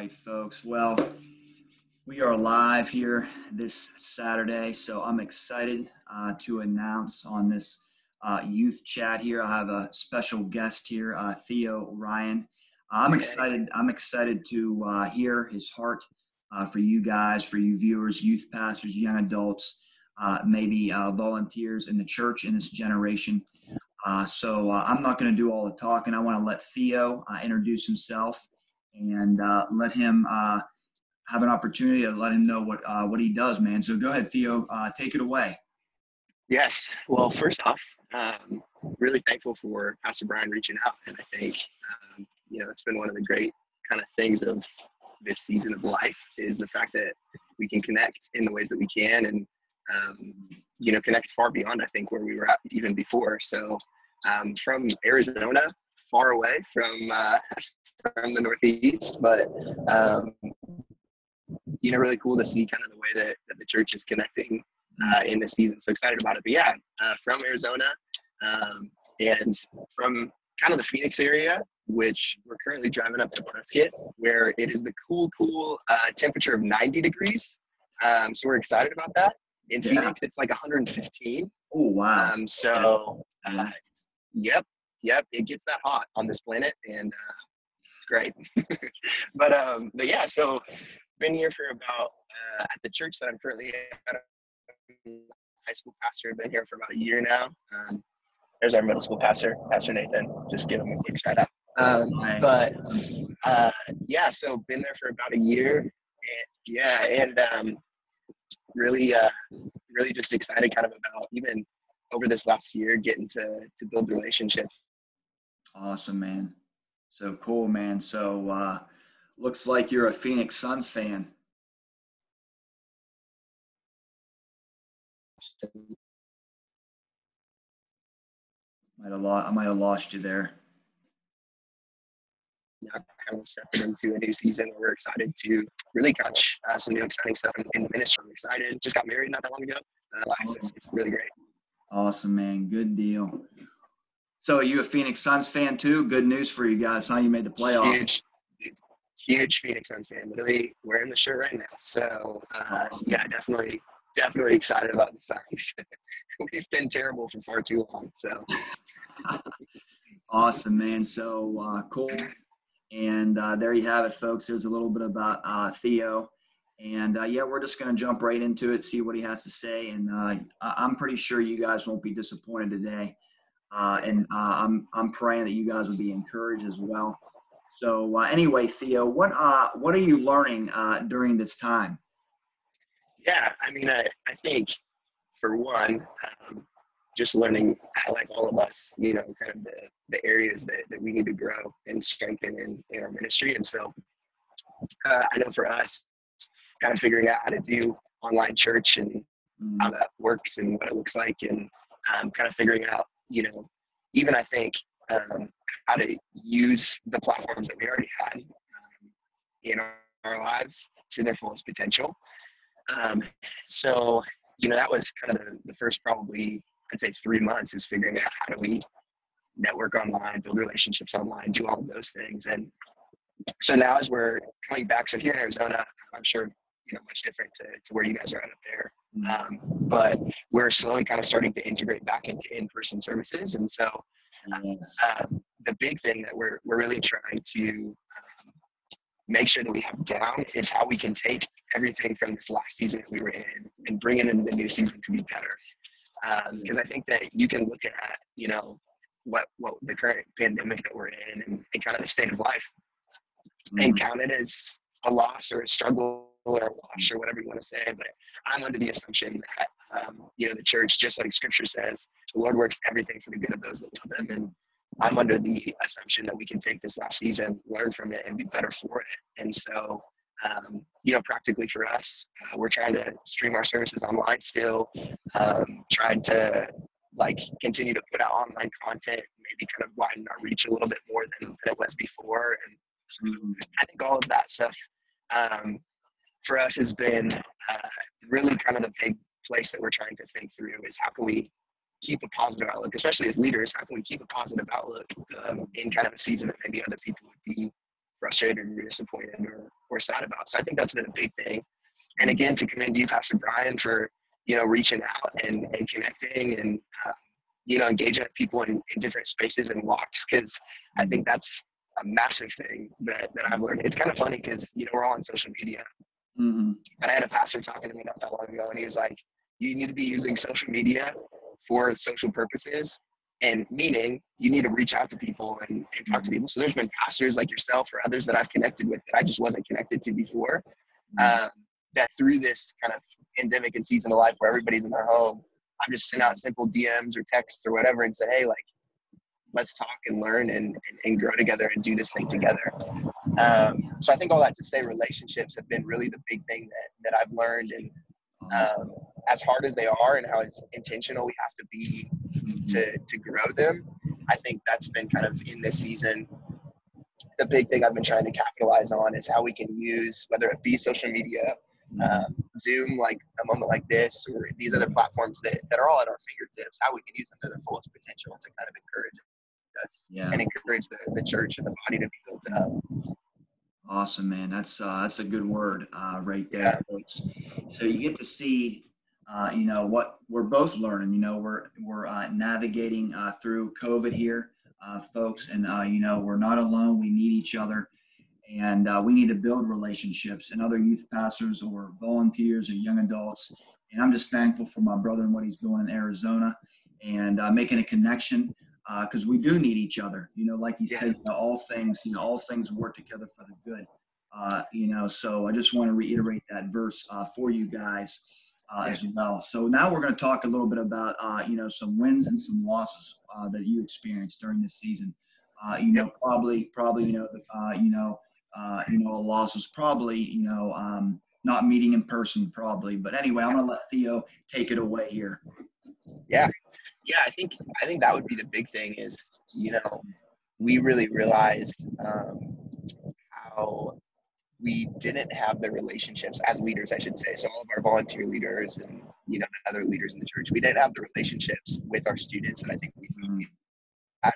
right, folks. Well, we are live here this Saturday, so I'm excited uh, to announce on this uh, youth chat here. I have a special guest here, uh, Theo Ryan. I'm excited. I'm excited to uh, hear his heart uh, for you guys, for you viewers, youth pastors, young adults, uh, maybe volunteers in the church in this generation. so I'm not going to do all the talking. I want to let Theo introduce himself and uh, let him uh, have an opportunity to let him know what uh, what he does, man. So go ahead, Theo, uh, take it away. Yes. Well, first off, um, really thankful for Pastor Brian reaching out, and I think um, you know it's been one of the great kind of things of this season of life is the fact that we can connect in the ways that we can, and um, you know connect far beyond I think where we were at even before. So um, from Arizona, far away from uh, from the Northeast, but um, you know, really cool to see kind of the way that, that the church is connecting uh, in this season. So excited about it. But yeah, uh, from Arizona um, and from kind of the Phoenix area, which we're currently driving up to Prescott, where it is the cool, cool uh, temperature of 90 degrees. Um, so we're excited about that. In yeah. Phoenix, it's like 115. Oh wow! Um, so, uh, yep, yep, it gets that hot on this planet, and uh, great. but um, but yeah, so been here for about uh, at the church that I'm currently at. High school pastor. Been here for about a year now. Um, there's our middle school pastor, Pastor Nathan. Just give him a quick shout out. Um, but uh, yeah, so been there for about a year. And, yeah, and um, really, uh, really just excited kind of about even over this last year getting to to build relationships. Awesome, man. So cool, man. So uh, looks like you're a Phoenix Suns fan. Might have lost, I might have lost you there. Now, kind of stepping into a new season we're excited to really catch uh, some new exciting stuff in, in, the ministry. I'm excited. Just got married not that long ago. Uh, it's, it's really great. Awesome, man. Good deal. So are you a Phoenix Suns fan too? Good news for you guys, huh? You made the playoffs. Huge, huge Phoenix Suns fan. Literally wearing the shirt right now. So uh, yeah, definitely, definitely excited about the Suns. We've been terrible for far too long. So awesome, man. So uh, cool. And uh, there you have it, folks. There's a little bit about uh, Theo. And uh, yeah, we're just going to jump right into it, see what he has to say. And uh, I'm pretty sure you guys won't be disappointed today. Uh, and uh, I'm I'm praying that you guys would be encouraged as well. So uh, anyway, Theo, what uh what are you learning uh, during this time? Yeah, I mean, I I think for one, um, just learning like all of us, you know, kind of the the areas that that we need to grow and strengthen in in our ministry, and so uh, I know for us, kind of figuring out how to do online church and mm-hmm. how that works and what it looks like, and um, kind of figuring out you know, even I think um, how to use the platforms that we already had um, in our, our, lives to their fullest potential. Um, so, you know, that was kind of the, the first probably, I'd say three months is figuring out how do we network online, build relationships online, do all of those things. And so now as we're coming back, so here in Arizona, I'm sure you know much different to, to where you guys are at up there. Um, but we're slowly kind of starting to integrate back into in-person services, and so yes. um, the big thing that we're we're really trying to um, make sure that we have down is how we can take everything from this last season that we were in and bring it into the new season to be better. Because um, I think that you can look at you know what what the current pandemic that we're in and, and kind of the state of life mm-hmm. and count it as a loss or a struggle or wash or whatever you want to say. But I'm under the assumption that um, you know the church, just like Scripture says, the Lord works everything for the good of those that love Him, and I'm under the assumption that we can take this last season, learn from it, and be better for it. And so, um, you know, practically for us, uh, we're trying to stream our services online still, um, trying to like continue to put out online content, maybe kind of widen our reach a little bit more than, than it was before. And. I think all of that stuff um, for us has been uh, really kind of the big place that we're trying to think through is how can we keep a positive outlook, especially as leaders, how can we keep a positive outlook um, in kind of a season that maybe other people would be frustrated or disappointed or, or sad about. So I think that's been a big thing. And again, to commend you, Pastor Brian, for you know reaching out and, and connecting and uh, you know engaging with people in, in different spaces and walks because I think that's a massive thing that, that I've learned. It's kind of funny because you know we're all on social media, mm-hmm. and I had a pastor talking to me not that long ago, and he was like, "You need to be using social media for social purposes." And meaning you need to reach out to people and, and talk to mm-hmm. people. So there's been pastors like yourself or others that I've connected with that I just wasn't connected to before. Mm-hmm. Um, that through this kind of pandemic and season of life where everybody's in their home, I'm just send out simple DMs or texts or whatever and say, hey, like, let's talk and learn and, and, and grow together and do this thing together. Um, so I think all that to say relationships have been really the big thing that, that I've learned. And um, as hard as they are and how intentional we have to be to, to grow them, I think that's been kind of in this season the big thing I've been trying to capitalize on is how we can use whether it be social media um, Zoom, like a moment like this, or these other platforms that, that are all at our fingertips, how we can use them to their fullest potential to kind of encourage us yeah. and encourage the, the church and the body to be built up. Awesome, man. That's uh, that's a good word uh, right there, folks. So you get to see, uh, you know, what we're both learning. You know, we're we're uh, navigating uh, through COVID here, uh, folks, and you know, we're not alone. We need each other and uh, we need to build relationships and other youth pastors or volunteers or young adults and i'm just thankful for my brother and what he's doing in arizona and uh, making a connection because uh, we do need each other you know like you yeah. said you know, all things you know all things work together for the good uh, you know so i just want to reiterate that verse uh, for you guys uh, yeah. as well so now we're going to talk a little bit about you know some wins and some losses that you experienced during this season you know probably probably you know you know uh, you know, a loss was probably, you know, um, not meeting in person probably. But anyway, I'm gonna let Theo take it away here. Yeah, yeah. I think I think that would be the big thing is you know we really realized um, how we didn't have the relationships as leaders, I should say. So all of our volunteer leaders and you know the other leaders in the church, we didn't have the relationships with our students that I think we had.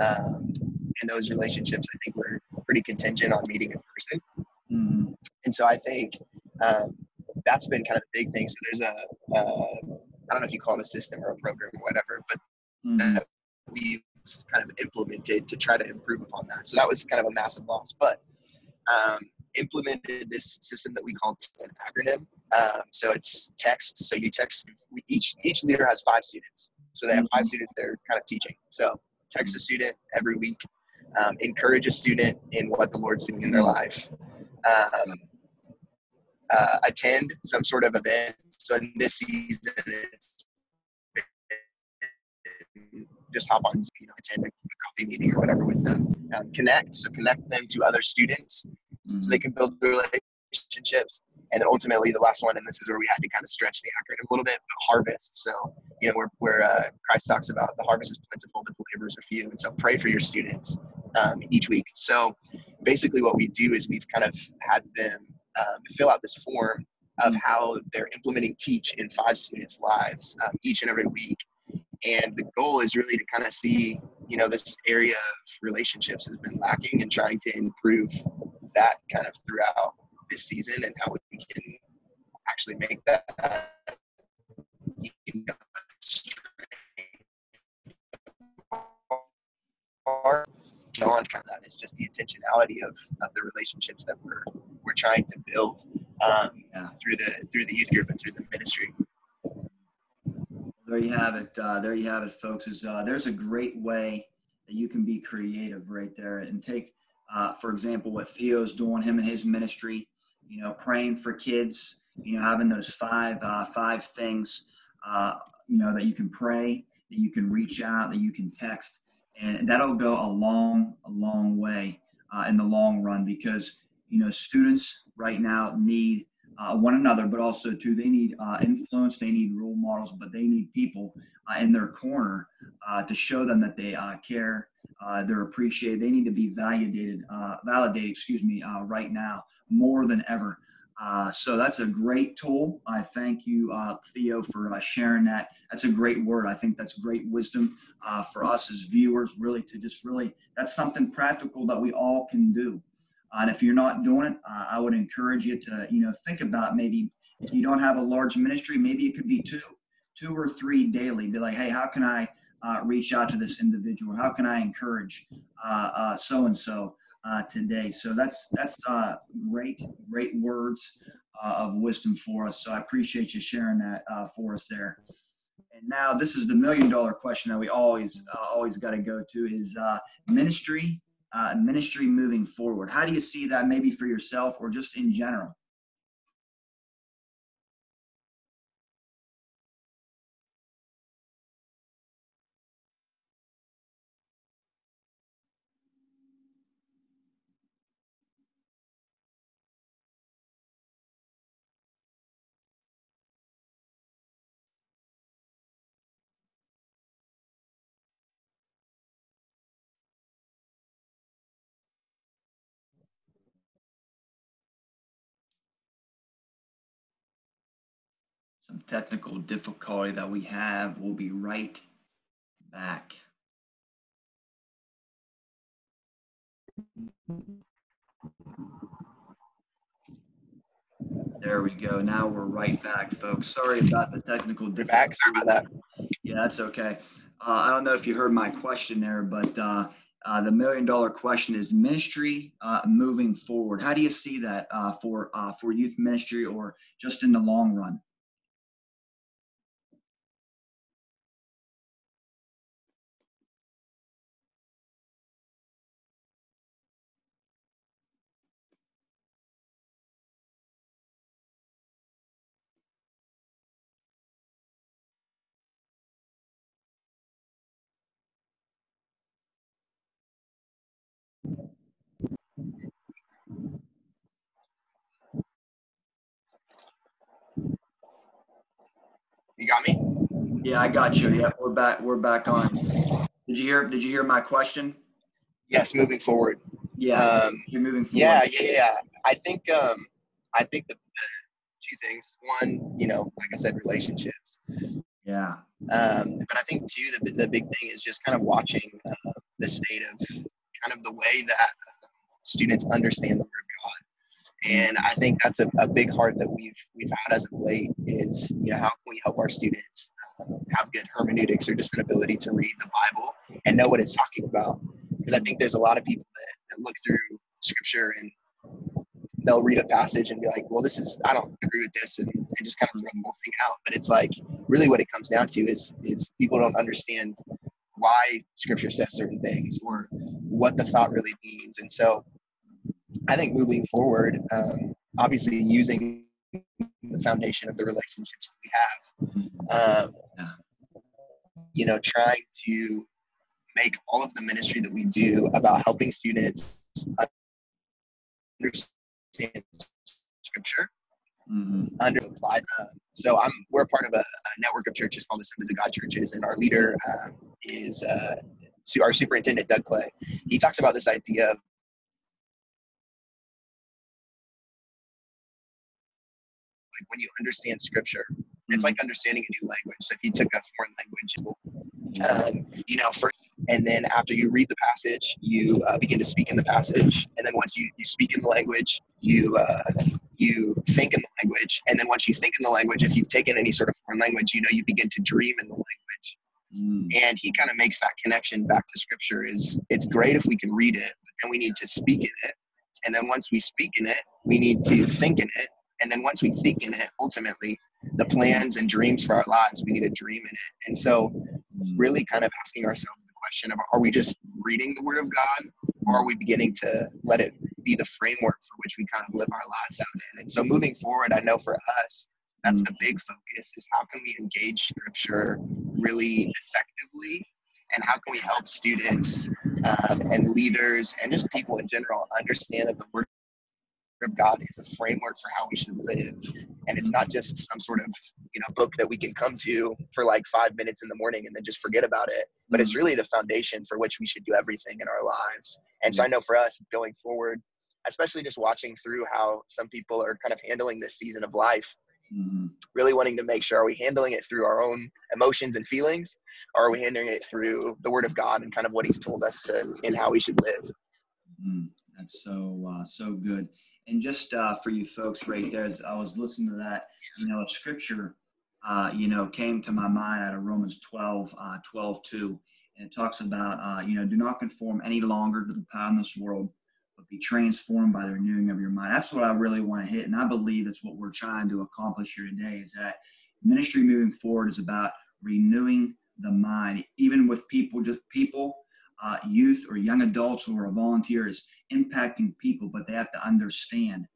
Um, and those relationships, I think, were pretty contingent on meeting in person. Mm-hmm. And so I think um, that's been kind of the big thing. So there's a uh, I don't know if you call it a system or a program or whatever, but mm-hmm. we kind of implemented to try to improve upon that. So that was kind of a massive loss, but um, implemented this system that we call an acronym. Um, so it's text. So you text each each leader has five students. So they have five mm-hmm. students they're kind of teaching. So text a student every week um, encourage a student in what the Lord's doing in their life, um, uh, attend some sort of event. So in this season, just hop on, you know, attend a coffee meeting or whatever with them. Um, connect, so connect them to other students, so they can build relationships. And then ultimately, the last one, and this is where we had to kind of stretch the acronym a little bit, harvest. So, you know, where, where uh, Christ talks about the harvest is plentiful, but the laborers are few. And so pray for your students um, each week. So basically, what we do is we've kind of had them um, fill out this form of how they're implementing teach in five students' lives um, each and every week. And the goal is really to kind of see, you know, this area of relationships has been lacking and trying to improve that kind of throughout this season and how we can actually make that beyond kind of that is just the intentionality of, of the relationships that we're we're trying to build um, yeah. through the through the youth group and through the ministry. There you have it. Uh, there you have it, folks. Is uh, there's a great way that you can be creative right there and take, uh, for example, what Theo's doing, him and his ministry. You know, praying for kids. You know, having those five uh, five things. Uh, you know that you can pray, that you can reach out, that you can text and that'll go a long, a long way uh, in the long run because you know students right now need uh, one another, but also too they need uh, influence, they need role models, but they need people uh, in their corner uh, to show them that they uh, care, they're appreciated. They need to be validated, validated, excuse me, right now more than ever. Uh, so that's a great tool. I thank you, uh, Theo, for uh, sharing that. That's a great word. I think that's great wisdom uh, for us as viewers, really, to just really, that's something practical that we all can do. Uh, and if you're not doing it, uh, I would encourage you to, you know, think about maybe if you don't have a large ministry, maybe it could be two, two or three daily. Be like, hey, how can I reach out to this individual? How can I encourage so and so today? So that's that's uh, great, great words uh, of wisdom for us. So I appreciate you sharing that uh, for us there. And now this is the million dollar question that we always always got to go to is ministry uh, ministry moving forward? How do you see that maybe for yourself or just in general? Some technical difficulty that we have. We'll be right back. There we go. Now we're right back, folks. Sorry about the technical difficulty. Back. Sorry about that. Yeah, that's okay. Uh, I don't know if you heard my question there, but uh, uh, the million dollar question is ministry uh, moving forward. How do you see that uh, for uh, for youth ministry or just in the long run? You got me? Yeah, I got you. Yeah, we're back. We're back on. Did you hear? Did you hear my question? Yes, moving forward. Yeah, um, you're moving forward. Yeah, yeah, yeah. I think um, I think the, the two things. One, you know, like I said, relationships. Yeah. Um, but I think too, the the big thing is just kind of watching uh, the state of kind of the way that students understand the word of and I think that's a, a big heart that we've we've had as of late is you know how can we help our students uh, have good hermeneutics or just an ability to read the Bible and know what it's talking about? Because I think there's a lot of people that, that look through scripture and they'll read a passage and be like well this is I don't agree with this and, and just kind of throw the whole thing out. But it's like really what it comes down to is is people don't understand why scripture says certain things or what the thought really means. And so I think moving forward, um, obviously using the foundation of the relationships that we have, um, you know, trying to make all of the ministry that we do about helping students understand scripture mm-hmm. under applied. Uh, so I'm we're part of a, a, network of churches called the Assemblies of God churches, and our leader uh, is uh, our superintendent Doug Clay. He talks about this idea of like when you understand scripture, it's like mm-hmm. understanding a new language. So if you took a foreign language, um, you know, first, and then after you read the passage, you uh, begin to speak in the passage, and then once you, you speak in the language, you uh, you think in the language, and then once you think in the language, if you've taken any sort of foreign language, you know, you begin to dream in the language. Mm. And he kind of makes that connection back to scripture. Is it's great if we can read it, and we need to speak in it. And then once we speak in it, we need to think in it and then once we think in it, ultimately, the plans and dreams for our lives, we need to dream in it. And so, really kind of asking ourselves the question of are we just reading the Word of God or are we beginning to let it be the framework for which we kind of live our lives out in? And so, moving forward, I know for us, that's the big focus is how can we engage scripture really effectively and how can we help students um, and leaders and just people in general understand that the word of God is a framework for how we should live. And it's not just some sort of, you know, book that we can come to for like five minutes in the morning and then just forget about it. But it's mm-hmm. really the foundation for which we should do everything in our lives. And so I know for us going forward, especially just watching through how some people are kind of handling this season of life, mm-hmm. really wanting to make sure are we handling it through our own emotions and feelings, or are we handling it through the Word of God and kind of what He's told us to, and how we should live? Mm-hmm. That's so uh, so good. And just uh, for you folks right there, as I was listening to that, you know, a scripture, uh, you know, came to my mind out of Romans 12, uh, 12, 2. And it talks about, uh, you know, do not conform any longer to the pattern of this world, but be transformed by the renewing of your mind. That's what I really want to hit. And I believe that's what we're trying to accomplish here today is that ministry moving forward is about renewing the mind, even with people, just people, uh, youth or young adults who are volunteers impacting people, but they have to understand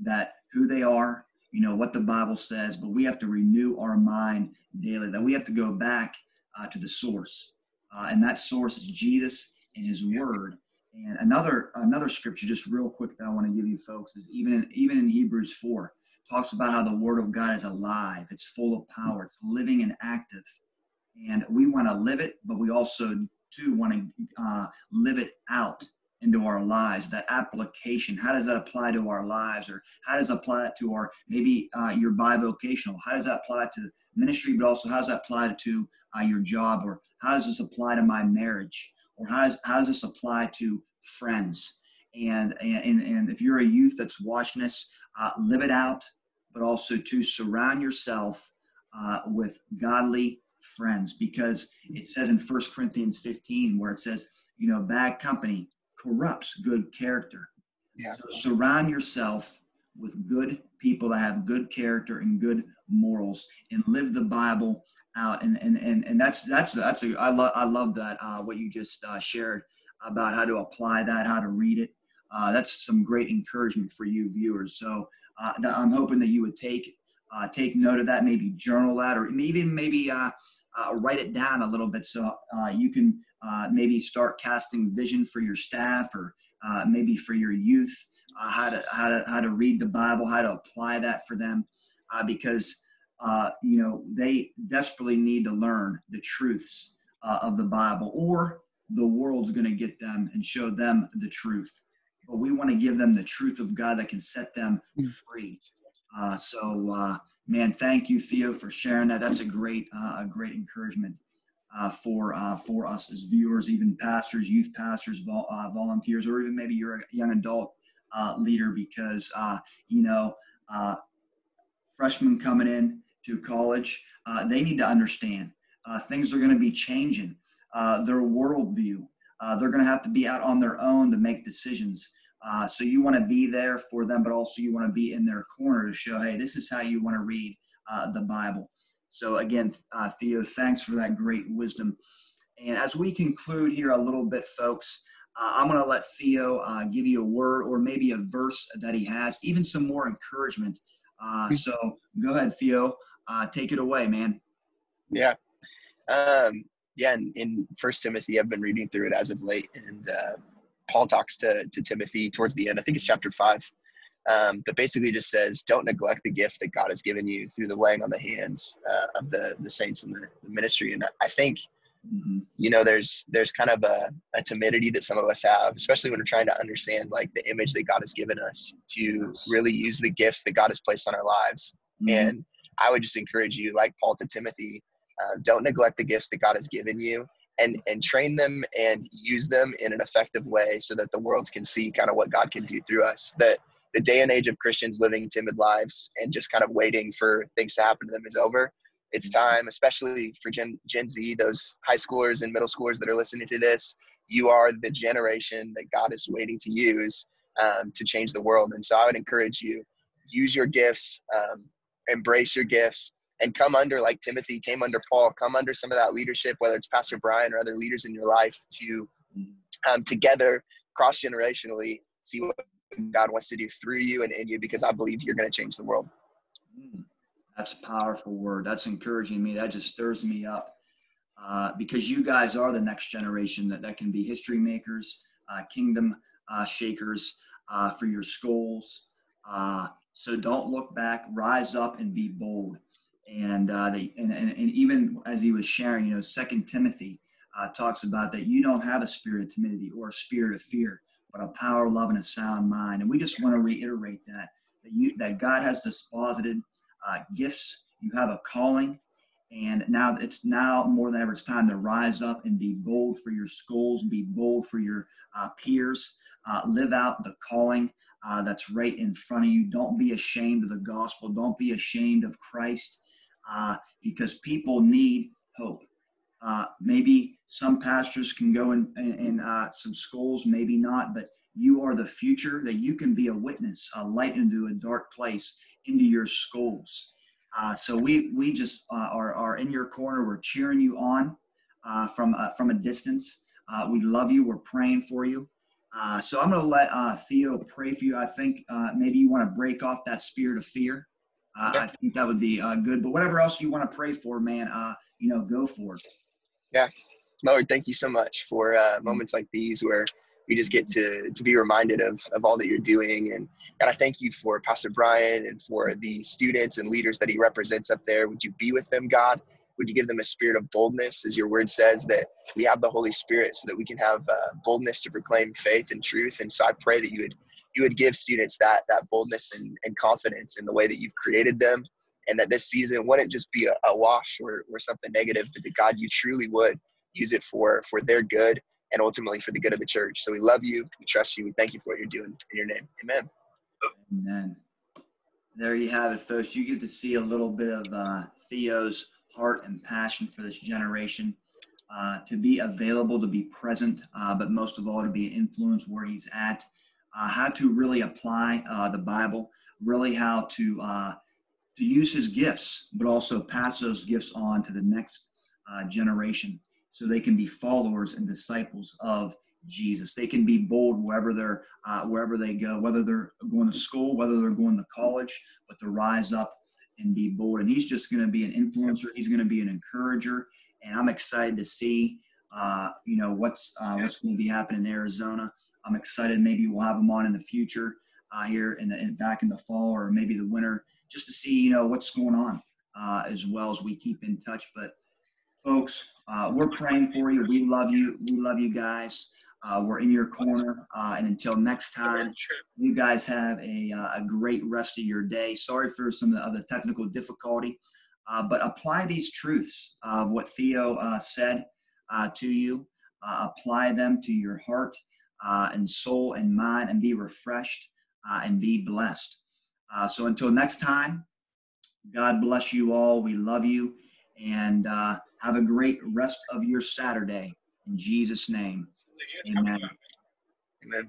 that who they are, you know, what the Bible says, but we have to renew our mind daily, that we have to go back uh, to the source. Uh, and that source is Jesus and his word. And another another scripture, just real quick, that I want to give you folks is even in, even in Hebrews four, talks about how the word of God is alive, it's full of power, it's living and active, and we want to live it, but we also too want to uh, live it out into our lives that application. How does that apply to our lives? Or how does that apply to our maybe uh, your bivocational? How does that apply to ministry but also how does that apply to uh, your job? Or how does this apply to my marriage? Or how does, how does this apply to friends? And, and and if you're a youth that's watching this uh, live it out but also to surround yourself uh, with godly friends because it says in First Corinthians 15 where it says, you know, bad company corrupts good character. Yeah. So surround yourself with good people that have good character and good morals and live the Bible out. And and and, and that's that's that's a I love I love that uh, what you just uh, shared about how to apply that, how to read it. Uh, that's some great encouragement for you viewers. So uh, I'm hoping that you would take uh, take note of that, maybe journal that, or even maybe uh, uh, write it down a little bit so uh, you can uh, maybe start casting vision for your staff or uh, maybe for your youth, uh, how to how to how to read the Bible, how to apply that for them, because you know they desperately need to learn the truths of the Bible, or the world's going to get them and show them the truth. But we want to give them the truth of God that can set them mm. free. Uh, so, uh, man, thank you, Theo, for sharing that. That's a great, uh, a great encouragement uh, for uh, for us as viewers, even pastors, youth pastors, vol- uh, volunteers, or even maybe you're a young adult leader, because you know, freshmen coming in to college, they need to understand things are going to be changing. their worldview, they're going to have to be out on their own to make decisions. Uh, so you want to be there for them, but also you want to be in their corner to show, hey, this is how you want to read uh, the Bible. So again, uh, Theo, thanks for that great wisdom. And as we conclude here a little bit, folks, uh, I'm going to let Theo uh, give you a word or maybe a verse that he has, even some more encouragement. Uh, hmm. so go ahead, Theo. take it away, man. Yeah. Um, yeah, in, in First Timothy, I've been reading through it as of late, and Paul talks to, to Timothy towards the end. I think it's chapter five. Um, but basically just says, don't neglect the gift that God has given you through the laying on the hands uh, of the, the saints in the, the ministry. And I think, mm-hmm. you know, there's, there's kind of a, a, timidity that some of us have, especially when we're trying to understand like the image that God has given us to really use the gifts that God has placed on our lives. Mm-hmm. And I would just encourage you, like Paul to Timothy, uh, don't neglect the gifts that God has given you and and train them and use them in an effective way so that the world can see kind of what God can do through us. That the day and age of Christians living timid lives and just kind of waiting for things to happen to them is over. It's mm-hmm. time, especially for Gen, Gen Z, those high schoolers and middle schoolers that are listening to this. You are the generation that God is waiting to use um, to change the world. And so I would encourage you use your gifts, um, embrace your gifts, and come under like Timothy came under Paul, come under some of that leadership, whether it's Pastor Brian or other leaders in your life, to um, together cross generationally see what God wants to do through you and in you, because I believe you're going to change the world. Mm, that's a powerful word. That's encouraging me. That just stirs me up uh, because you guys are the next generation that, that can be history makers, uh, kingdom uh, shakers uh, for your schools. Uh, so don't look back, rise up and be bold and uh, and, and, and even as he was sharing, you know, Second Timothy uh, talks about that you don't have a spirit of timidity or a spirit of fear, but a power, love, and a sound mind. And we just want to reiterate that that you that God has deposited uh, gifts. You have a calling, And now it's now more than ever, it's time to rise up and be bold for your schools, be bold for your uh, peers, uh, live out the calling uh, that's right in front of you. Don't be ashamed of the gospel. Don't be ashamed of Christ uh, because people need hope. Uh, maybe some pastors can go in, in, in uh, some schools, maybe not, but you are the future that you can be a witness, a light into a dark place, into your schools. Uh, so we we just uh, are are in your corner. We're cheering you on uh, from from a distance. Uh, we love you. We're praying for you. Uh, so I'm going to let Theo pray for you. I think maybe you want to break off that spirit of fear. I think that would be uh, good. But whatever else you want to pray for, man, uh, you know, go for it. Yeah, Lord, thank you so much for uh, moments like these where we just get to to be reminded of of all that you're doing and God, I thank you for Pastor Brian and for the students and leaders that he represents up there. Would you be with them, God? Would you give them a spirit of boldness, as your word says, that we have the Holy Spirit so that we can have uh, boldness to proclaim faith and truth? And so I pray that you would you would give students that that boldness and, and confidence in the way that you've created them, and that this season wouldn't just be a, a wash or, or something negative, but that God, you truly would use it for for their good and ultimately for the good of the church. So we love you, we trust you, we thank you for what you're doing in your name. Amen. Amen. There you have it, folks. You get to see a little bit of uh, Theo's heart and passion for this generation. Uh, to be available, to be present, uh, but most of all, to be an influence where he's at. Uh, how to really apply uh, the Bible, really how to uh, to use his gifts, but also pass those gifts on to the next generation so they can be followers and disciples of Jesus. They can be bold wherever they're uh, wherever they go, whether they're going to school, whether they're going to college, but to rise up and be bold. And he's just going to be an influencer. He's going to be an encourager, and I'm excited to see uh, you know what's uh, what's going to be happening in Arizona. I'm excited. Maybe we'll have him on in the future uh, here in the in, back in the fall or maybe the winter, just to see you know what's going on uh, as well as we keep in touch. But folks, uh, we're praying for you. We love you. We love you guys. Uh, we're in your corner. Uh, and until next time, you guys have a, uh, a great rest of your day. Sorry for some of the technical difficulty, but apply these truths of what Theo said to you. apply them to your heart Uh, and soul and mind and be refreshed uh, and be blessed. Uh, so until next time, God bless you all. We love you. And have a great rest of your Saturday. In Jesus' name, amen. Amen.